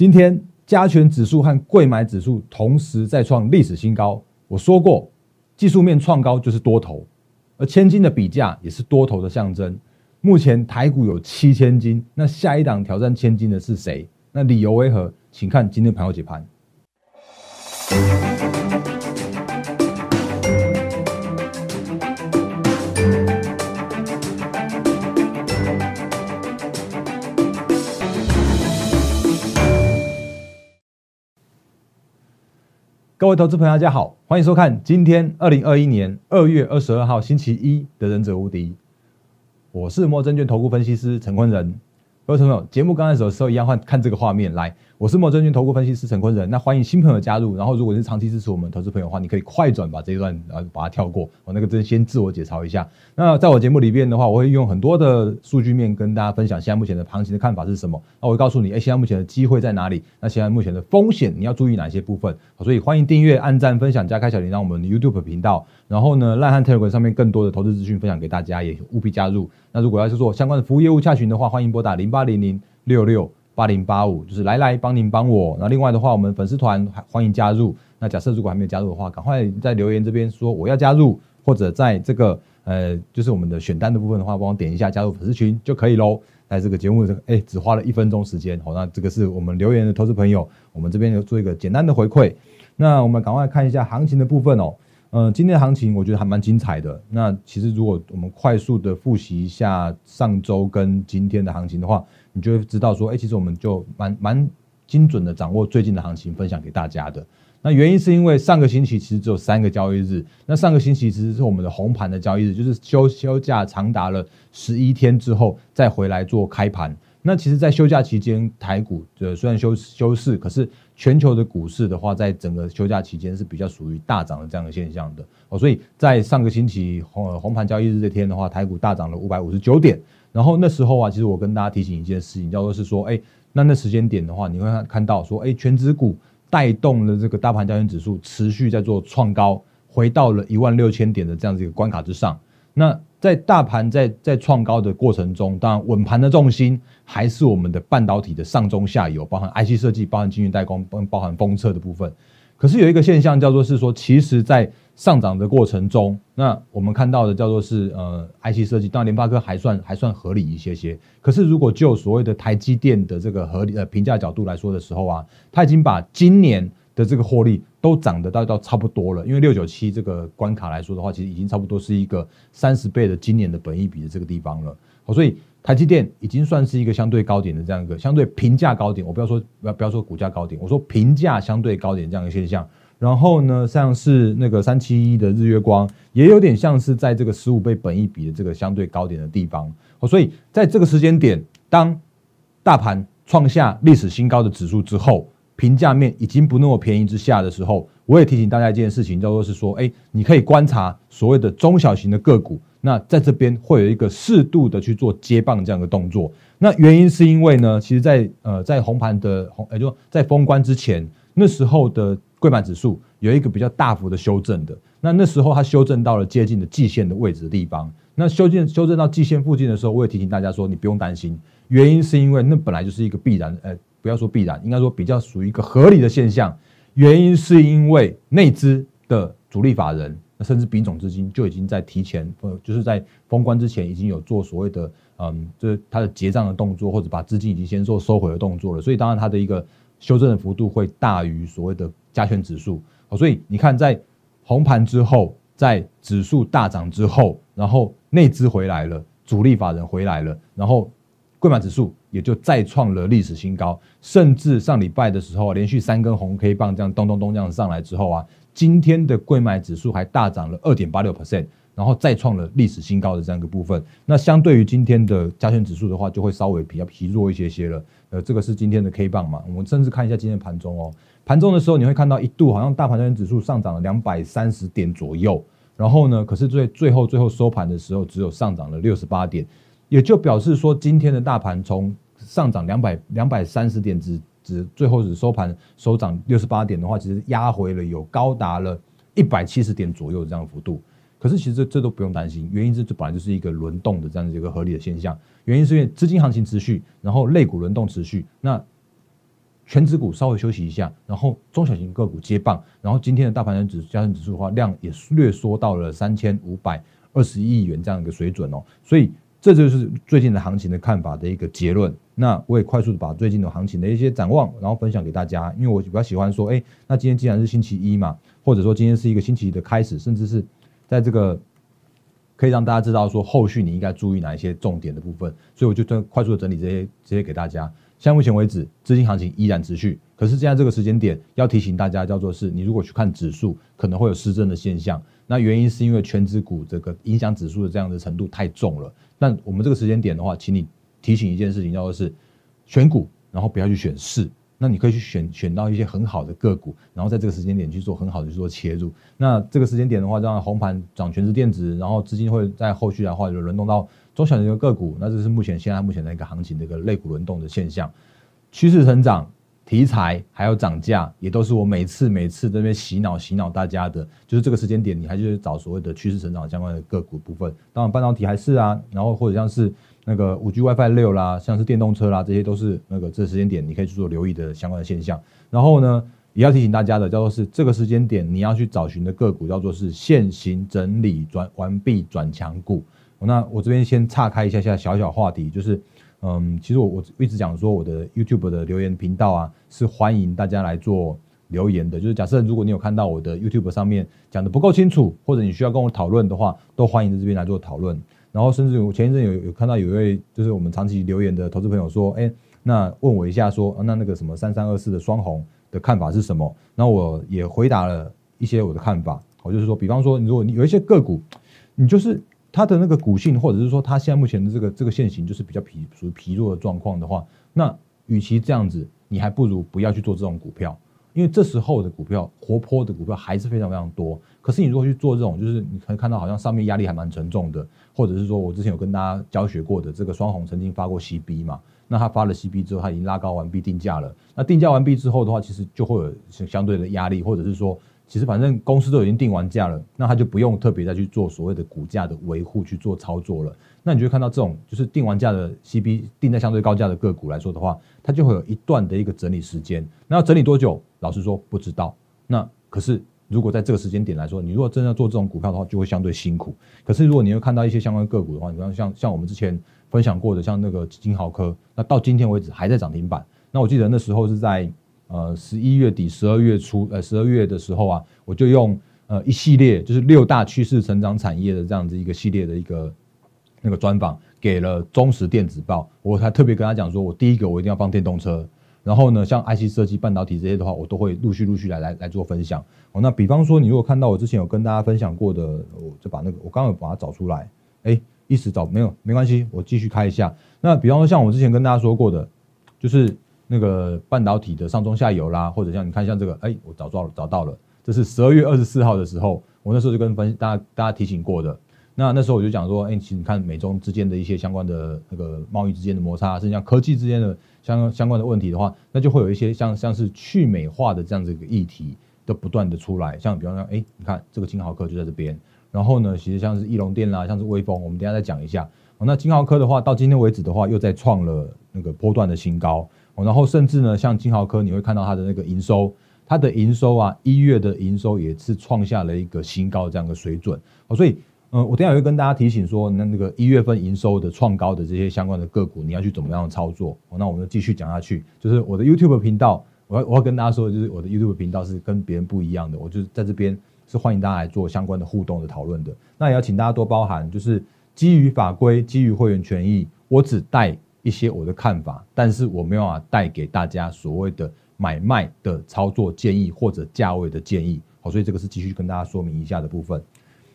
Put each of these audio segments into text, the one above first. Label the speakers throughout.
Speaker 1: 今天加权指数和贵买指数同时再创历史新高。我说过，技术面创高就是多头，而千金的比价也是多头的象征。目前台股有七千金，那下一档挑战千金的是谁？那理由为何？请看今天盘后解盘。各位投资朋友，大家好，欢迎收看今天二零二一年二月二十二号星期一的《忍者无敌》，我是摩证券投顾分析师陈坤仁。各位朋友，节目刚开始的时候一样换看这个画面来。我是摩证券投顾分析师陈坤仁，那欢迎新朋友加入。然后，如果你是长期支持我们投资朋友的话，你可以快转把这一段呃把它跳过。我那个真先自我解嘲一下。那在我节目里边的话，我会用很多的数据面跟大家分享现在目前的行情的看法是什么。那我会告诉你，哎，现在目前的机会在哪里？那现在目前的风险你要注意哪些部分？所以欢迎订阅、按赞、分享、加开小铃铛我们的 YouTube 频道。然后呢，烂汉 Telegram 上面更多的投资资讯分享给大家，也务必加入。那如果要是做相关的服务业务洽询的话，欢迎拨打零八零零六六。八零八五就是来来帮您帮我。那另外的话，我们粉丝团欢迎加入。那假设如果还没有加入的话，赶快在留言这边说我要加入，或者在这个呃，就是我们的选单的部分的话，帮我点一下加入粉丝群就可以喽。在这个节目哎，只花了一分钟时间。好，那这个是我们留言的投资朋友，我们这边有做一个简单的回馈。那我们赶快看一下行情的部分哦。嗯，今天的行情我觉得还蛮精彩的。那其实如果我们快速的复习一下上周跟今天的行情的话，你就会知道说，哎，其实我们就蛮蛮精准的掌握最近的行情，分享给大家的。那原因是因为上个星期其实只有三个交易日，那上个星期其实是我们的红盘的交易日，就是休休假长达了十一天之后再回来做开盘。那其实，在休假期间，台股呃虽然休休市，可是全球的股市的话，在整个休假期间是比较属于大涨的这样的现象的哦。所以在上个星期红红盘交易日这天的话，台股大涨了五百五十九点。然后那时候啊，其实我跟大家提醒一件事情，叫做是说，哎，那那时间点的话，你会看看到说，哎，全指股带动了这个大盘交易指数持续在做创高，回到了一万六千点的这样子一个关卡之上。那在大盘在在创高的过程中，当然稳盘的重心还是我们的半导体的上中下游，包含 IC 设计、包含晶圆代工、包包含封测的部分。可是有一个现象叫做是说，其实在上涨的过程中，那我们看到的叫做是呃，IC 设计，当然联发科还算还算合理一些些。可是如果就所谓的台积电的这个合理呃评价角度来说的时候啊，它已经把今年的这个获利都涨得到到差不多了。因为六九七这个关卡来说的话，其实已经差不多是一个三十倍的今年的本益比的这个地方了。好，所以台积电已经算是一个相对高点的这样一个相对平价高点。我不要说不要不要说股价高点，我说平价相对高点这样的现象。然后呢，像是那个三七一的日月光，也有点像是在这个十五倍本益比的这个相对高点的地方。所以在这个时间点，当大盘创下历史新高的指数之后，平价面已经不那么便宜之下的时候，我也提醒大家一件事情，叫做是说，哎，你可以观察所谓的中小型的个股，那在这边会有一个适度的去做接棒这样的动作。那原因是因为呢，其实，在呃在红盘的红，也就在封关之前，那时候的。贵板指数有一个比较大幅的修正的，那那时候它修正到了接近的季线的位置的地方。那修正修正到季线附近的时候，我也提醒大家说，你不用担心，原因是因为那本来就是一个必然，呃，不要说必然，应该说比较属于一个合理的现象。原因是因为内资的主力法人，甚至丙种资金就已经在提前，呃，就是在封关之前已经有做所谓的，嗯，就是它的结账的动作，或者把资金已经先做收回的动作了。所以当然它的一个修正的幅度会大于所谓的。加权指数，所以你看，在红盘之后，在指数大涨之后，然后内资回来了，主力法人回来了，然后贵买指数也就再创了历史新高，甚至上礼拜的时候，连续三根红 K 棒这样咚咚咚这样上来之后啊，今天的贵买指数还大涨了二点八六 percent。然后再创了历史新高的这样一个部分，那相对于今天的加权指数的话，就会稍微比较疲弱一些些了。呃，这个是今天的 K 棒嘛？我们甚至看一下今天盘中哦，盘中的时候你会看到一度好像大盘加权指数上涨了两百三十点左右，然后呢，可是最最后最后收盘的时候只有上涨了六十八点，也就表示说今天的大盘从上涨两百两百三十点，只只最后只收盘收涨六十八点的话，其实压回了有高达了一百七十点左右这样幅度。可是其实这都不用担心，原因是这本来就是一个轮动的这样的一个合理的现象。原因是因为资金行情持续，然后类股轮动持续，那全指股稍微休息一下，然后中小型个股接棒，然后今天的大盘指加权指数的话，量也略缩到了三千五百二十亿元这样一个水准哦，所以这就是最近的行情的看法的一个结论。那我也快速的把最近的行情的一些展望，然后分享给大家，因为我比较喜欢说，哎，那今天既然是星期一嘛，或者说今天是一个星期一的开始，甚至是在这个。可以让大家知道说后续你应该注意哪一些重点的部分，所以我就快速的整理这些这些给大家。像目前为止，资金行情依然持续，可是现在这个时间点要提醒大家，叫做是你如果去看指数，可能会有失真的现象。那原因是因为全指股这个影响指数的这样的程度太重了。那我们这个时间点的话，请你提醒一件事情，叫做是选股，然后不要去选市。那你可以去选选到一些很好的个股，然后在这个时间点去做很好的去做切入。那这个时间点的话，让红盘涨全是电子，然后资金会在后续的话就轮动到中小型的个股。那这是目前现在目前的一个行情的一个类股轮动的现象，趋势成长、题材还有涨价，也都是我每次每次这边洗脑洗脑大家的，就是这个时间点，你还是找所谓的趋势成长相关的个股部分。当然半导体还是啊，然后或者像是。那个五 G WiFi 六啦，像是电动车啦，这些都是那个这时间点你可以去做留意的相关的现象。然后呢，也要提醒大家的叫做是这个时间点你要去找寻的个股叫做是现行整理转完毕转强股。那我这边先岔开一下下小小话题，就是嗯，其实我我一直讲说我的 YouTube 的留言频道啊是欢迎大家来做留言的。就是假设如果你有看到我的 YouTube 上面讲的不够清楚，或者你需要跟我讨论的话，都欢迎在这边来做讨论。然后甚至我前一阵有有看到有一位就是我们长期留言的投资朋友说，哎，那问我一下说，那那个什么三三二四的双红的看法是什么？那我也回答了一些我的看法，我就是说，比方说，如果你有一些个股，你就是它的那个股性，或者是说它现在目前的这个这个现形就是比较疲属于疲弱的状况的话，那与其这样子，你还不如不要去做这种股票。因为这时候的股票，活泼的股票还是非常非常多。可是你如果去做这种，就是你可以看到好像上面压力还蛮沉重的，或者是说我之前有跟大家教学过的这个双红曾经发过 CB 嘛，那他发了 CB 之后，他已经拉高完毕定价了。那定价完毕之后的话，其实就会有相对的压力，或者是说，其实反正公司都已经定完价了，那他就不用特别再去做所谓的股价的维护去做操作了。那你就看到这种就是定完价的 CB 定在相对高价的个股来说的话，它就会有一段的一个整理时间。那要整理多久？老实说不知道。那可是如果在这个时间点来说，你如果真的做这种股票的话，就会相对辛苦。可是如果你会看到一些相关个股的话，你像像像我们之前分享过的，像那个金豪科，那到今天为止还在涨停板。那我记得那时候是在呃十一月底、十二月初，呃十二月的时候啊，我就用呃一系列就是六大趋势成长产业的这样子一个系列的一个。那个专访给了中实电子报，我还特别跟他讲说，我第一个我一定要放电动车，然后呢，像 IC 设计、半导体这些的话，我都会陆续陆续来来来做分享。哦，那比方说，你如果看到我之前有跟大家分享过的，我就把那个我刚刚把它找出来，哎，一时找没有没关系，我继续开一下。那比方说，像我之前跟大家说过的，就是那个半导体的上中下游啦，或者像你看像这个，哎，我找到了找到了，这是十二月二十四号的时候，我那时候就跟分大家大家提醒过的。那那时候我就讲说，哎，其实你看美中之间的一些相关的那个贸易之间的摩擦，甚至像科技之间的相相关的问题的话，那就会有一些像像是去美化的这样子一个议题的不断的出来。像比方说，哎，你看这个金豪科就在这边，然后呢，其实像是翼龙电啦，像是微风，我们等下再讲一下。那金豪科的话，到今天为止的话，又在创了那个波段的新高。然后甚至呢，像金豪科，你会看到它的那个营收，它的营收啊，一月的营收也是创下了一个新高这样的水准。哦，所以。嗯，我等下会跟大家提醒说，那那个一月份营收的创高的这些相关的个股，你要去怎么样操作？那我们就继续讲下去。就是我的 YouTube 频道，我要我要跟大家说，就是我的 YouTube 频道是跟别人不一样的，我就在这边是欢迎大家来做相关的互动的讨论的。那也要请大家多包涵，就是基于法规、基于会员权益，我只带一些我的看法，但是我没有办法带给大家所谓的买卖的操作建议或者价位的建议。好，所以这个是继续跟大家说明一下的部分。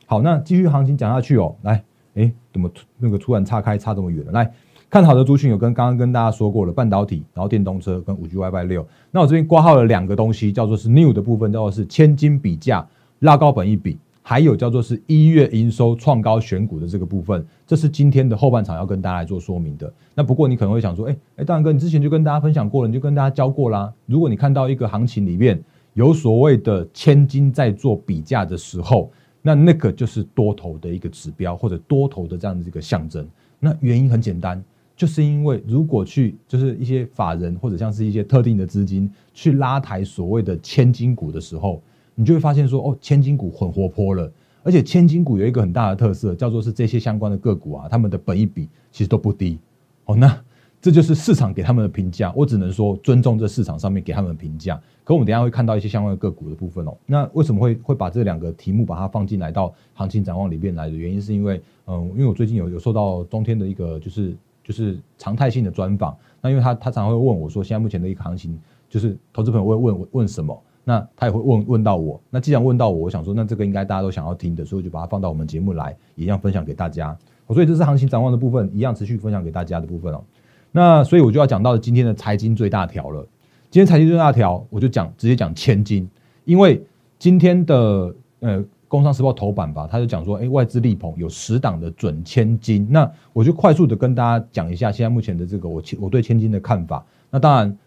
Speaker 1: 好，那继续行情讲下去哦。来，哎，怎么那个突然岔开差这么远了？来看好的族群有跟刚刚跟大家说过了，半导体，然后电动车跟五 G WiFi 六。那我这边挂号了两个东西，叫做是 new 的部分，叫做是千金比价拉高本一比，还有叫做是一月营收创高选股的这个部分，这是今天的后半场要跟大家来做说明的。那不过你可能会想说，哎哎，大然哥，你之前就跟大家分享过了，你就跟大家教过啦。如果你看到一个行情里面有所谓的千金在做比价的时候，那那个就是多头的一个指标，或者多头的这样的一个象征。那原因很简单，就是因为如果去就是一些法人或者像是一些特定的资金去拉抬所谓的千金股的时候，你就会发现说，哦，千金股很活泼了，而且千金股有一个很大的特色，叫做是这些相关的个股啊，他们的本益比其实都不低。哦，那这就是市场给他们的评价，我只能说尊重这市场上面给他们的评价。可我们等下会看到一些相关的个股的部分哦。那为什么会会把这两个题目把它放进来到行情展望里面来的原因，是因为嗯，因为我最近有有受到中天的一个就是就是常态性的专访。那因为他他常会问我说，现在目前的一个行情，就是投资朋友会问问什么，那他也会问问到我。那既然问到我，我想说，那这个应该大家都想要听的，所以就把它放到我们节目来，一样分享给大家。所以这是行情展望的部分，一样持续分享给大家的部分哦。那所以我就要讲到今天的财经最大条了。今天财经最大条，我就讲直接讲千金，因为今天的呃《工商时报》头版吧，他就讲说，哎，外资力捧有十档的准千金。那我就快速的跟大家讲一下现在目前的这个我我对千金的看法。那当然，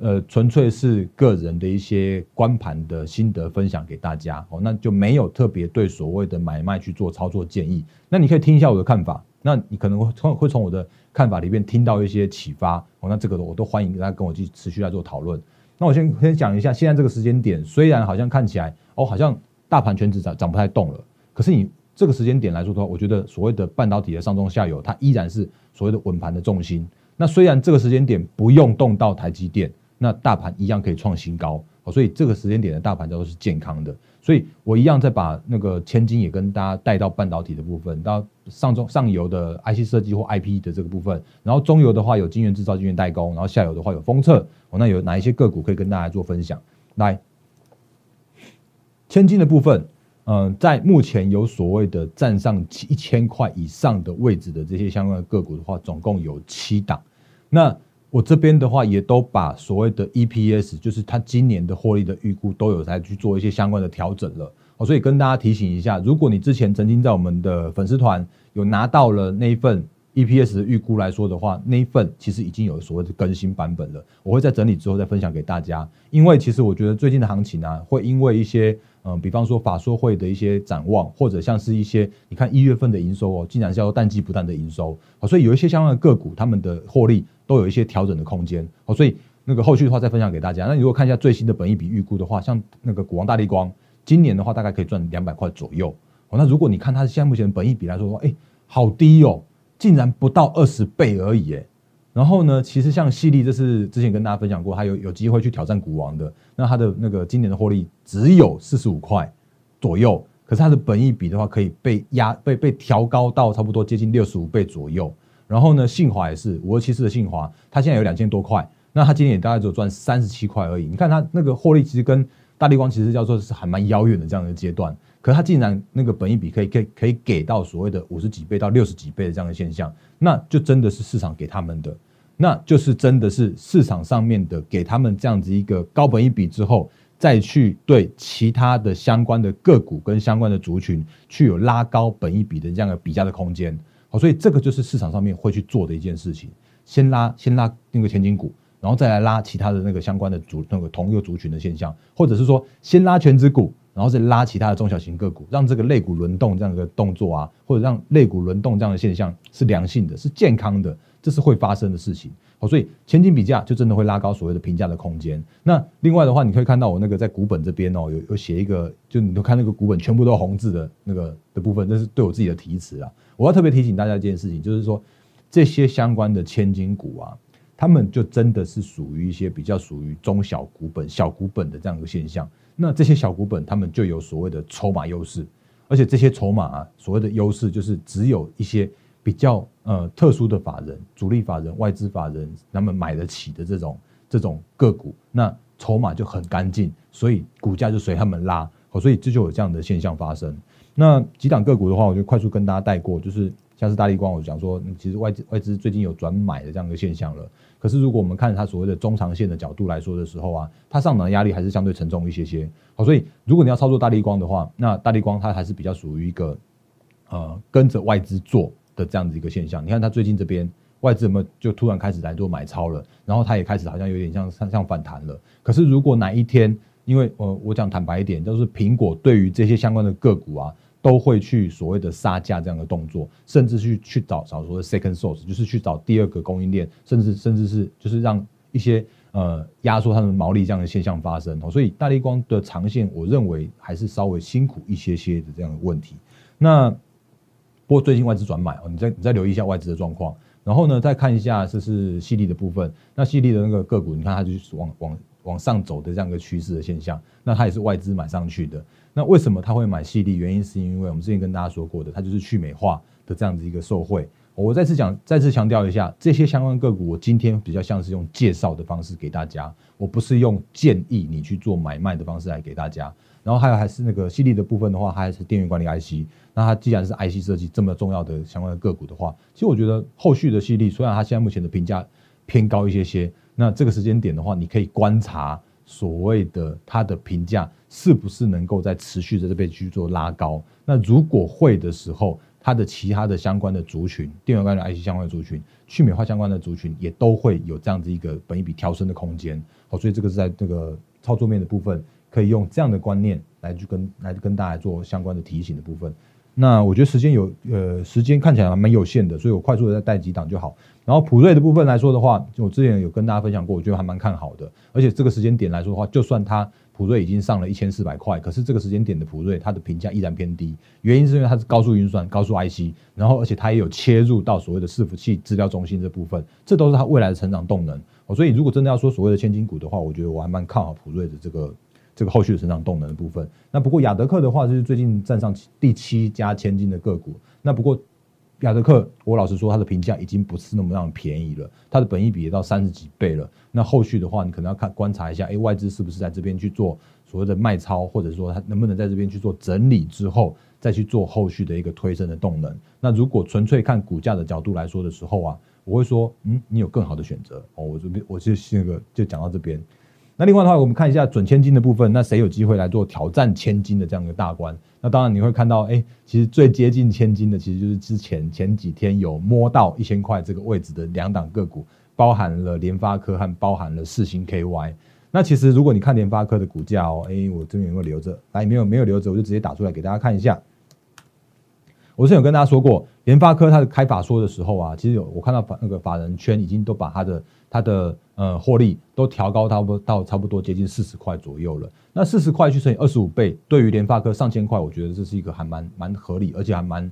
Speaker 1: 呃，纯粹是个人的一些观盘的心得分享给大家哦，那就没有特别对所谓的买卖去做操作建议。那你可以听一下我的看法，那你可能会从会从我的。看法里面听到一些启发哦，那这个我都欢迎大家跟我去持续来做讨论。那我先先讲一下，现在这个时间点，虽然好像看起来哦，好像大盘全指涨涨不太动了，可是你这个时间点来说的话，我觉得所谓的半导体的上中下游，它依然是所谓的稳盘的重心。那虽然这个时间点不用动到台积电，那大盘一样可以创新高。所以这个时间点的大盘叫做是健康的，所以我一样再把那个千金也跟大家带到半导体的部分，到上中上游的 IC 设计或 IP 的这个部分，然后中游的话有晶圆制造、晶圆代工，然后下游的话有封测，哦，那有哪一些个股可以跟大家做分享？来，千金的部分，嗯，在目前有所谓的站上一千块以上的位置的这些相关的个股的话，总共有七档，那。我这边的话，也都把所谓的 EPS，就是它今年的获利的预估，都有在去做一些相关的调整了。哦，所以跟大家提醒一下，如果你之前曾经在我们的粉丝团有拿到了那一份 EPS 的预估来说的话，那一份其实已经有所谓的更新版本了。我会在整理之后再分享给大家。因为其实我觉得最近的行情啊，会因为一些嗯，比方说法说会的一些展望，或者像是一些你看一月份的营收哦，竟然是要淡季不淡的营收，好所以有一些相关的个股，他们的获利。都有一些调整的空间，好，所以那个后续的话再分享给大家。那你如果看一下最新的本益比预估的话，像那个股王大力光，今年的话大概可以赚两百块左右。哦，那如果你看它现在目前的本益比来说，说哎，好低哦，竟然不到二十倍而已哎。然后呢，其实像细粒，这是之前跟大家分享过，它有有机会去挑战股王的。那它的那个今年的获利只有四十五块左右，可是它的本益比的话，可以被压被被调高到差不多接近六十五倍左右。然后呢，信华也是五二七四的信华，它现在有两千多块，那它今年也大概只有赚三十七块而已。你看它那个获利，其实跟大力光其实叫做是还蛮遥远的这样的阶段。可它竟然那个本益比可以可以可以给到所谓的五十几倍到六十几倍的这样的现象，那就真的是市场给他们的，那就是真的是市场上面的给他们这样子一个高本益比之后，再去对其他的相关的个股跟相关的族群去有拉高本益比的这样的比价的空间。好，所以这个就是市场上面会去做的一件事情，先拉先拉那个千金股，然后再来拉其他的那个相关的族那个同一个族群的现象，或者是说先拉全指股，然后再拉其他的中小型个股，让这个类股轮动这样的动作啊，或者让类股轮动这样的现象是良性的，是健康的，这是会发生的事情。好，所以千金比价就真的会拉高所谓的评价的空间。那另外的话，你可以看到我那个在股本这边哦，有有写一个，就你都看那个股本全部都红字的那个的部分，这是对我自己的提词啊。我要特别提醒大家一件事情，就是说这些相关的千金股啊，他们就真的是属于一些比较属于中小股本、小股本的这样一个现象。那这些小股本，他们就有所谓的筹码优势，而且这些筹码啊，所谓的优势就是只有一些。比较呃特殊的法人、主力法人、外资法人，他们买得起的这种这种个股，那筹码就很干净，所以股价就随他们拉，所以这就有这样的现象发生。那几档个股的话，我就快速跟大家带过，就是像是大力光，我讲说，其实外资外资最近有转买的这样的现象了。可是如果我们看它所谓的中长线的角度来说的时候啊，它上涨的压力还是相对沉重一些些。好，所以如果你要操作大力光的话，那大力光它还是比较属于一个呃跟着外资做。的这样子一个现象，你看它最近这边外资有没有就突然开始来做买超了，然后它也开始好像有点像像像反弹了。可是如果哪一天，因为呃我讲坦白一点，就是苹果对于这些相关的个股啊都会去所谓的杀价这样的动作，甚至去去找找所谓 second source，就是去找第二个供应链，甚至甚至是就是让一些呃压缩他们毛利这样的现象发生。所以大力光的长线，我认为还是稍微辛苦一些些的这样的问题。那不过最近外资转买哦，你再你再留意一下外资的状况，然后呢再看一下这是细粒的部分，那细粒的那个个股，你看它就是往往。往上走的这样一个趋势的现象，那它也是外资买上去的。那为什么它会买细粒？原因是因为我们之前跟大家说过的，它就是去美化的这样子一个受惠。我再次讲，再次强调一下，这些相关个股，我今天比较像是用介绍的方式给大家，我不是用建议你去做买卖的方式来给大家。然后还有还是那个细粒的部分的话，还是电源管理 IC。那它既然是 IC 设计这么重要的相关的个股的话，其实我觉得后续的细粒，虽然它现在目前的评价偏高一些些。那这个时间点的话，你可以观察所谓的它的评价是不是能够在持续在这边去做拉高。那如果会的时候，它的其他的相关的族群，电源管理 IC 相关的族群，去美化相关的族群，也都会有这样子一个本一笔调升的空间。好，所以这个是在这个操作面的部分，可以用这样的观念来去跟来跟大家做相关的提醒的部分。那我觉得时间有呃时间看起来蛮有限的，所以我快速的再带几档就好。然后普瑞的部分来说的话，就我之前有跟大家分享过，我觉得还蛮看好的。而且这个时间点来说的话，就算它普瑞已经上了一千四百块，可是这个时间点的普瑞它的评价依然偏低，原因是因为它是高速运算、高速 IC，然后而且它也有切入到所谓的伺服器资料中心这部分，这都是它未来的成长动能。所以如果真的要说所谓的千金股的话，我觉得我还蛮看好普瑞的这个。这个后续的成长动能的部分，那不过亚德克的话，就是最近站上第七家千金的个股。那不过亚德克，我老实说，它的评价已经不是那么样便宜了，它的本益比也到三十几倍了。那后续的话，你可能要看观察一下，哎，外资是不是在这边去做所谓的卖超，或者说它能不能在这边去做整理之后，再去做后续的一个推升的动能。那如果纯粹看股价的角度来说的时候啊，我会说，嗯，你有更好的选择哦。我这边我就那个就讲到这边。那另外的话，我们看一下准千金的部分，那谁有机会来做挑战千金的这样一个大关？那当然你会看到，哎，其实最接近千金的，其实就是之前前几天有摸到一千块这个位置的两档个股，包含了联发科和包含了四星 KY。那其实如果你看联发科的股价哦，哎，我这边有没有留着？来，没有没有留着，我就直接打出来给大家看一下。我之前有跟大家说过，联发科它的开法说的时候啊，其实有我看到法那个法人圈已经都把它的它的呃获利都调高差不多到差不多接近四十块左右了。那四十块去乘以二十五倍，对于联发科上千块，我觉得这是一个还蛮蛮合理，而且还蛮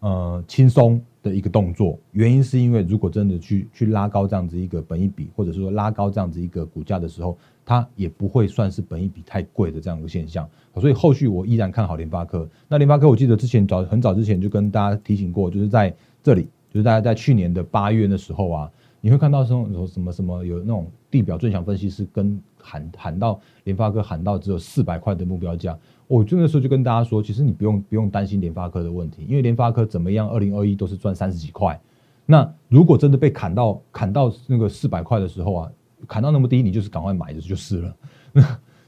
Speaker 1: 呃轻松的一个动作。原因是因为如果真的去去拉高这样子一个本益比，或者是说拉高这样子一个股价的时候。它也不会算是本益比太贵的这样一个现象，所以后续我依然看好联发科。那联发科，我记得之前早很早之前就跟大家提醒过，就是在这里，就是大家在去年的八月的时候啊，你会看到说有什么什么有那种地表最强分析师跟喊喊到联发科喊到只有四百块的目标价，我就那时候就跟大家说，其实你不用不用担心联发科的问题，因为联发科怎么样，二零二一都是赚三十几块。那如果真的被砍到砍到那个四百块的时候啊。砍到那么低，你就是赶快买的就是了。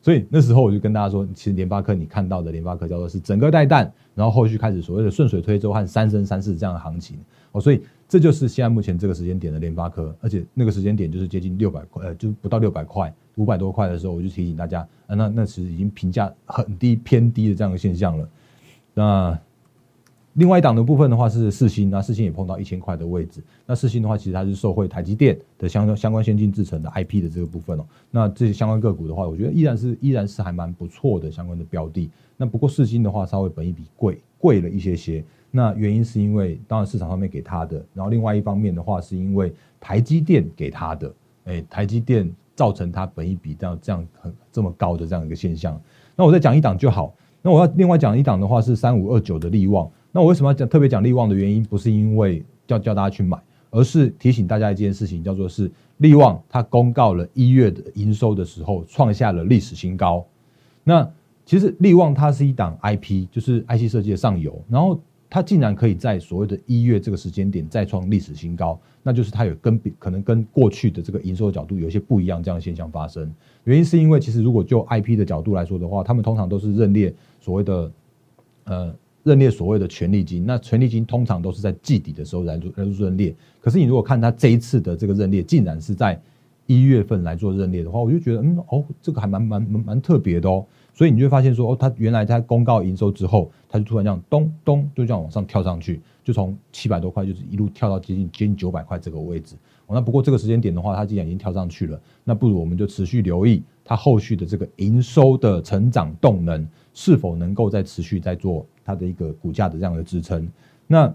Speaker 1: 所以那时候我就跟大家说，其实联发科你看到的联发科叫做是整个带弹，然后后续开始所谓的顺水推舟和三升三世这样的行情哦。所以这就是现在目前这个时间点的联发科，而且那个时间点就是接近六百块，呃，就不到六百块，五百多块的时候，我就提醒大家，啊，那那其实已经评价很低偏低的这样的现象了。那。另外一档的部分的话是四星，那四星也碰到一千块的位置。那四星的话，其实它是受惠台积电的相相关先进制程的 IP 的这个部分哦。那这些相关个股的话，我觉得依然是依然是还蛮不错的相关的标的。那不过四星的话，稍微本一比贵贵了一些些。那原因是因为当然市场上面给他的，然后另外一方面的话，是因为台积电给他的，哎，台积电造成它本一比这样这样很这么高的这样一个现象。那我再讲一档就好。那我要另外讲一档的话是三五二九的利旺。那我为什么要讲特别讲利旺的原因，不是因为叫叫大家去买，而是提醒大家一件事情，叫做是利旺它公告了一月的营收的时候，创下了历史新高。那其实利旺它是一档 IP，就是 IC 设计的上游，然后它竟然可以在所谓的一月这个时间点再创历史新高，那就是它有跟可能跟过去的这个营收的角度有一些不一样这样的现象发生。原因是因为其实如果就 IP 的角度来说的话，他们通常都是认列所谓的呃。认列所谓的权利金，那权利金通常都是在季底的时候来做来做认列。可是你如果看他这一次的这个认列，竟然是在一月份来做认列的话，我就觉得，嗯，哦，这个还蛮蛮蛮蛮特别的哦。所以你就会发现说，哦，它原来它公告营收之后，它就突然这样咚咚就这样往上跳上去，就从七百多块就是一路跳到接近接近九百块这个位置。那不过这个时间点的话，它既然已经跳上去了，那不如我们就持续留意它后续的这个营收的成长动能是否能够再持续在做它的一个股价的这样的支撑。那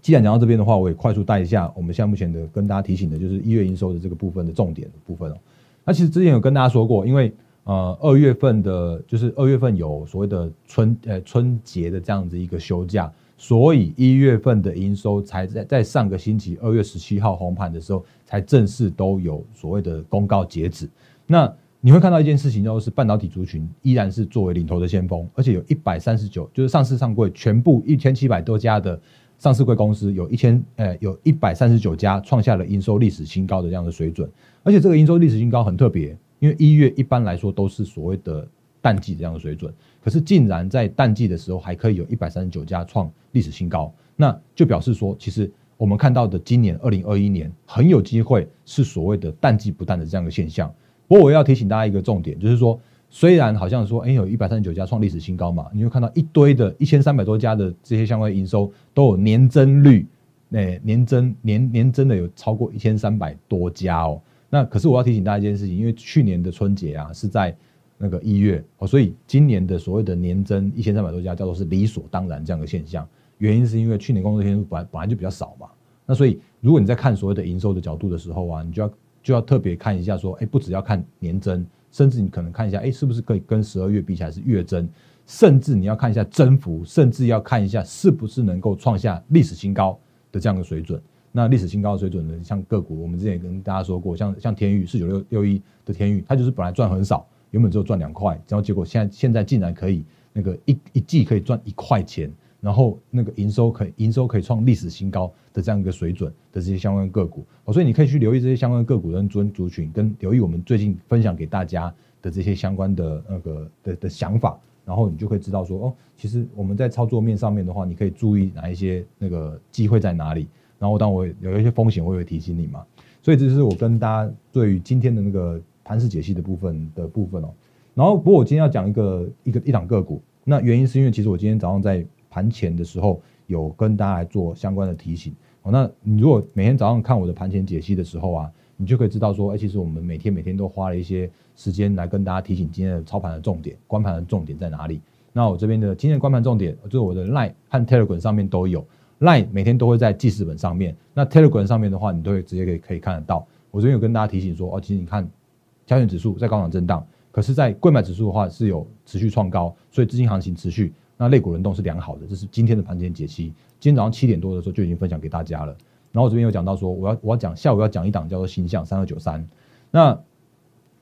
Speaker 1: 既然讲到这边的话，我也快速带一下我们现在目前的跟大家提醒的，就是一月营收的这个部分的重点的部分哦。那其实之前有跟大家说过，因为呃二月份的，就是二月份有所谓的春呃春节的这样子一个休假。所以一月份的营收才在在上个星期二月十七号红盘的时候，才正式都有所谓的公告截止。那你会看到一件事情，就是半导体族群依然是作为领头的先锋，而且有一百三十九，就是上市上柜全部一千七百多家的上市柜公司，有一千呃有一百三十九家创下了营收历史新高的这样的水准。而且这个营收历史新高很特别，因为一月一般来说都是所谓的淡季这样的水准。可是竟然在淡季的时候还可以有一百三十九家创历史新高，那就表示说，其实我们看到的今年二零二一年很有机会是所谓的淡季不淡的这样一个现象。不过我要提醒大家一个重点，就是说，虽然好像说，哎，有一百三十九家创历史新高嘛，你会看到一堆的一千三百多家的这些相关营收都有年增率，哎，年增年年增的有超过一千三百多家哦。那可是我要提醒大家一件事情，因为去年的春节啊是在。那个一月哦，所以今年的所谓的年增一千三百多家，叫做是理所当然这样的现象。原因是因为去年工作天数本来本来就比较少嘛。那所以如果你在看所谓的营收的角度的时候啊，你就要就要特别看一下说，哎，不只要看年增，甚至你可能看一下，哎，是不是可以跟十二月比起来是月增，甚至你要看一下增幅，甚至要看一下是不是能够创下历史新高的这样的水准。那历史新高的水准呢，像个股，我们之前也跟大家说过，像像天宇四九六六一的天宇，它就是本来赚很少。原本只有赚两块，然后结果现在现在竟然可以那个一一季可以赚一块钱，然后那个营收可以营收可以创历史新高的这样一个水准的这些相关个股，哦，所以你可以去留意这些相关个股的族族群，跟留意我们最近分享给大家的这些相关的那个的的想法，然后你就会知道说，哦，其实我们在操作面上面的话，你可以注意哪一些那个机会在哪里，然后当我有一些风险，我也会提醒你嘛，所以这是我跟大家对于今天的那个。盘式解析的部分的部分哦，然后不过我今天要讲一个一个一档个股，那原因是因为其实我今天早上在盘前的时候有跟大家来做相关的提醒哦，那你如果每天早上看我的盘前解析的时候啊，你就可以知道说，哎，其实我们每天每天都花了一些时间来跟大家提醒今天的操盘的重点、关盘的重点在哪里。那我这边的今天的关盘重点，就是我的 Line 和 Telegram 上面都有，Line 每天都会在记事本上面，那 Telegram 上面的话，你都会直接可以可以看得到。我这边有跟大家提醒说，哦，其实你看。加权指数在高档震荡，可是，在贵买指数的话是有持续创高，所以资金行情持续，那类股轮动是良好的。这是今天的盘前解析，今天早上七点多的时候就已经分享给大家了。然后我这边有讲到说，我要我要讲下午要讲一档叫做新向三二九三。那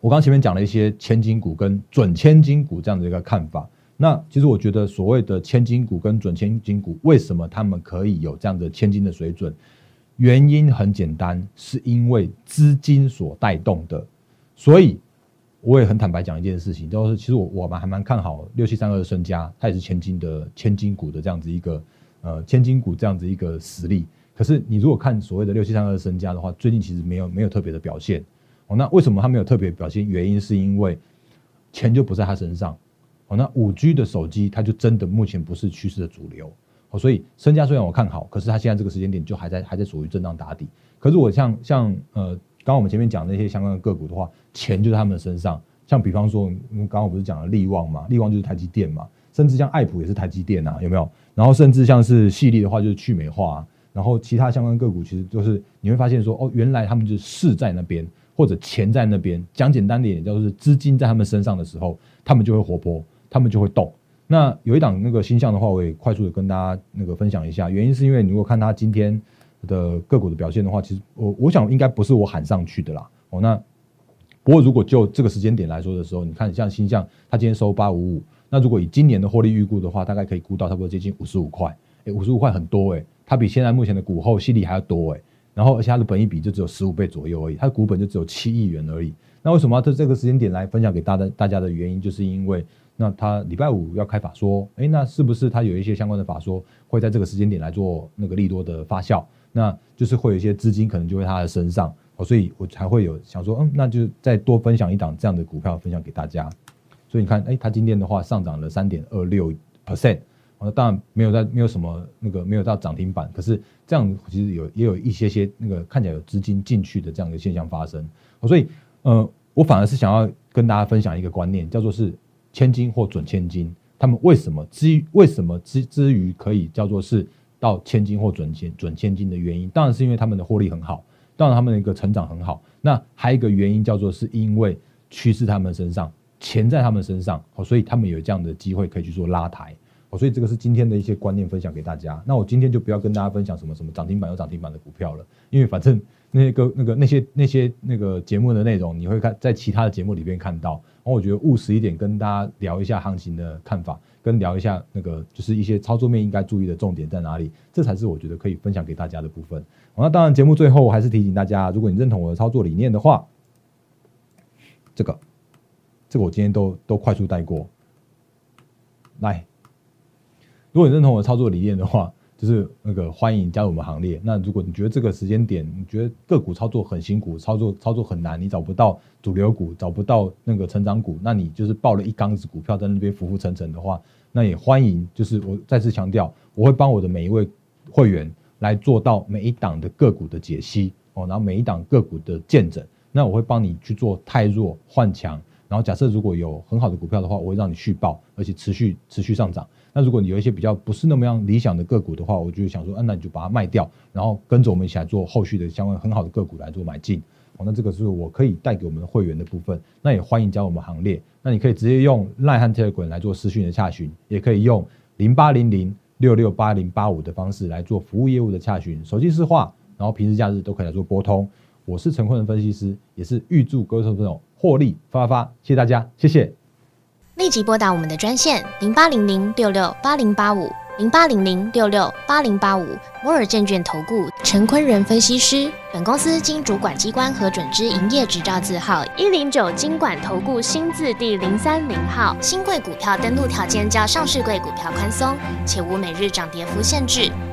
Speaker 1: 我刚前面讲了一些千金股跟准千金股这样的一个看法。那其实我觉得所谓的千金股跟准千金股，为什么他们可以有这样的千金的水准？原因很简单，是因为资金所带动的。所以我也很坦白讲一件事情，就是其实我我们还蛮看好六七三二的身家，它也是千金的千金股的这样子一个呃千金股这样子一个实力。可是你如果看所谓的六七三二的身家的话，最近其实没有没有特别的表现。哦，那为什么它没有特别表现？原因是因为钱就不在他身上。哦，那五 G 的手机它就真的目前不是趋势的主流。哦，所以身家虽然我看好，可是它现在这个时间点就还在还在属于震荡打底。可是我像像呃。刚刚我们前面讲那些相关的个股的话，钱就在他们身上。像比方说，刚刚我不是讲了利旺嘛？利旺就是台积电嘛，甚至像爱普也是台积电啊，有没有？然后甚至像是细粒的话，就是去美化。然后其他相关个股，其实就是你会发现说，哦，原来他们就是势在那边，或者钱在那边。讲简单点，就是资金在他们身上的时候，他们就会活泼，他们就会动。那有一档那个新象的话，我也快速的跟大家那个分享一下。原因是因为你如果看他今天。的个股的表现的话，其实我我想应该不是我喊上去的啦。哦，那不过如果就这个时间点来说的时候，你看像新象，它今天收八五五，那如果以今年的获利预估的话，大概可以估到差不多接近五十五块。哎，五十五块很多哎，它比现在目前的股后息率还要多哎。然后而且它的本益比就只有十五倍左右而已，它的股本就只有七亿元而已。那为什么要在这个时间点来分享给大家大家的原因，就是因为那他礼拜五要开法说，哎，那是不是他有一些相关的法说会在这个时间点来做那个利多的发酵？那就是会有一些资金可能就会他的身上，哦，所以我才会有想说，嗯，那就再多分享一档这样的股票分享给大家。所以你看，哎，它今天的话上涨了三点二六 percent，那当然没有在没有什么那个没有到涨停板，可是这样其实有也有一些些那个看起来有资金进去的这样的现象发生，所以呃，我反而是想要跟大家分享一个观念，叫做是千金或准千金，他们为什么之为什么之之于可以叫做是到千金或准千准千金的原因，当然是因为他们的获利很好，当然他们的一个成长很好，那还有一个原因叫做是因为趋势他们身上。钱在他们身上，哦，所以他们有这样的机会可以去做拉抬，哦，所以这个是今天的一些观念分享给大家。那我今天就不要跟大家分享什么什么涨停板有涨停板的股票了，因为反正那个那个那些那些那个节目的内容，你会看在其他的节目里边看到。然后我觉得务实一点，跟大家聊一下行情的看法，跟聊一下那个就是一些操作面应该注意的重点在哪里，这才是我觉得可以分享给大家的部分。那当然节目最后还是提醒大家，如果你认同我的操作理念的话，这个。这个我今天都都快速带过。来，如果你认同我的操作理念的话，就是那个欢迎加入我们行列。那如果你觉得这个时间点，你觉得个股操作很辛苦，操作操作很难，你找不到主流股，找不到那个成长股，那你就是抱了一缸子股票在那边浮浮沉沉的话，那也欢迎。就是我再次强调，我会帮我的每一位会员来做到每一档的个股的解析哦，然后每一档个股的见证。那我会帮你去做太弱换强。然后假设如果有很好的股票的话，我会让你续报，而且持续持续上涨。那如果你有一些比较不是那么样理想的个股的话，我就想说，嗯，那你就把它卖掉，然后跟着我们一起来做后续的相关很好的个股来做买进。哦，那这个是我可以带给我们的会员的部分。那也欢迎加入我们行列。那你可以直接用 Line 和 Telegram 来做私讯的洽询，也可以用零八零零六六八零八五的方式来做服务业务的洽询，手机私话，然后平时假日都可以来做拨通。我是陈坤的分析师，也是预祝各位投资者获利发发发，谢谢大家，谢谢。
Speaker 2: 立即拨打我们的专线零八零零六六八零八五零八零零六六八零八五摩尔证券投顾陈坤仁分析师。本公司经主管机关核准之营业执照字号一零九金管投顾新字第零三零号。新贵股票登录条件较上市贵股票宽松，且无每日涨跌幅限制。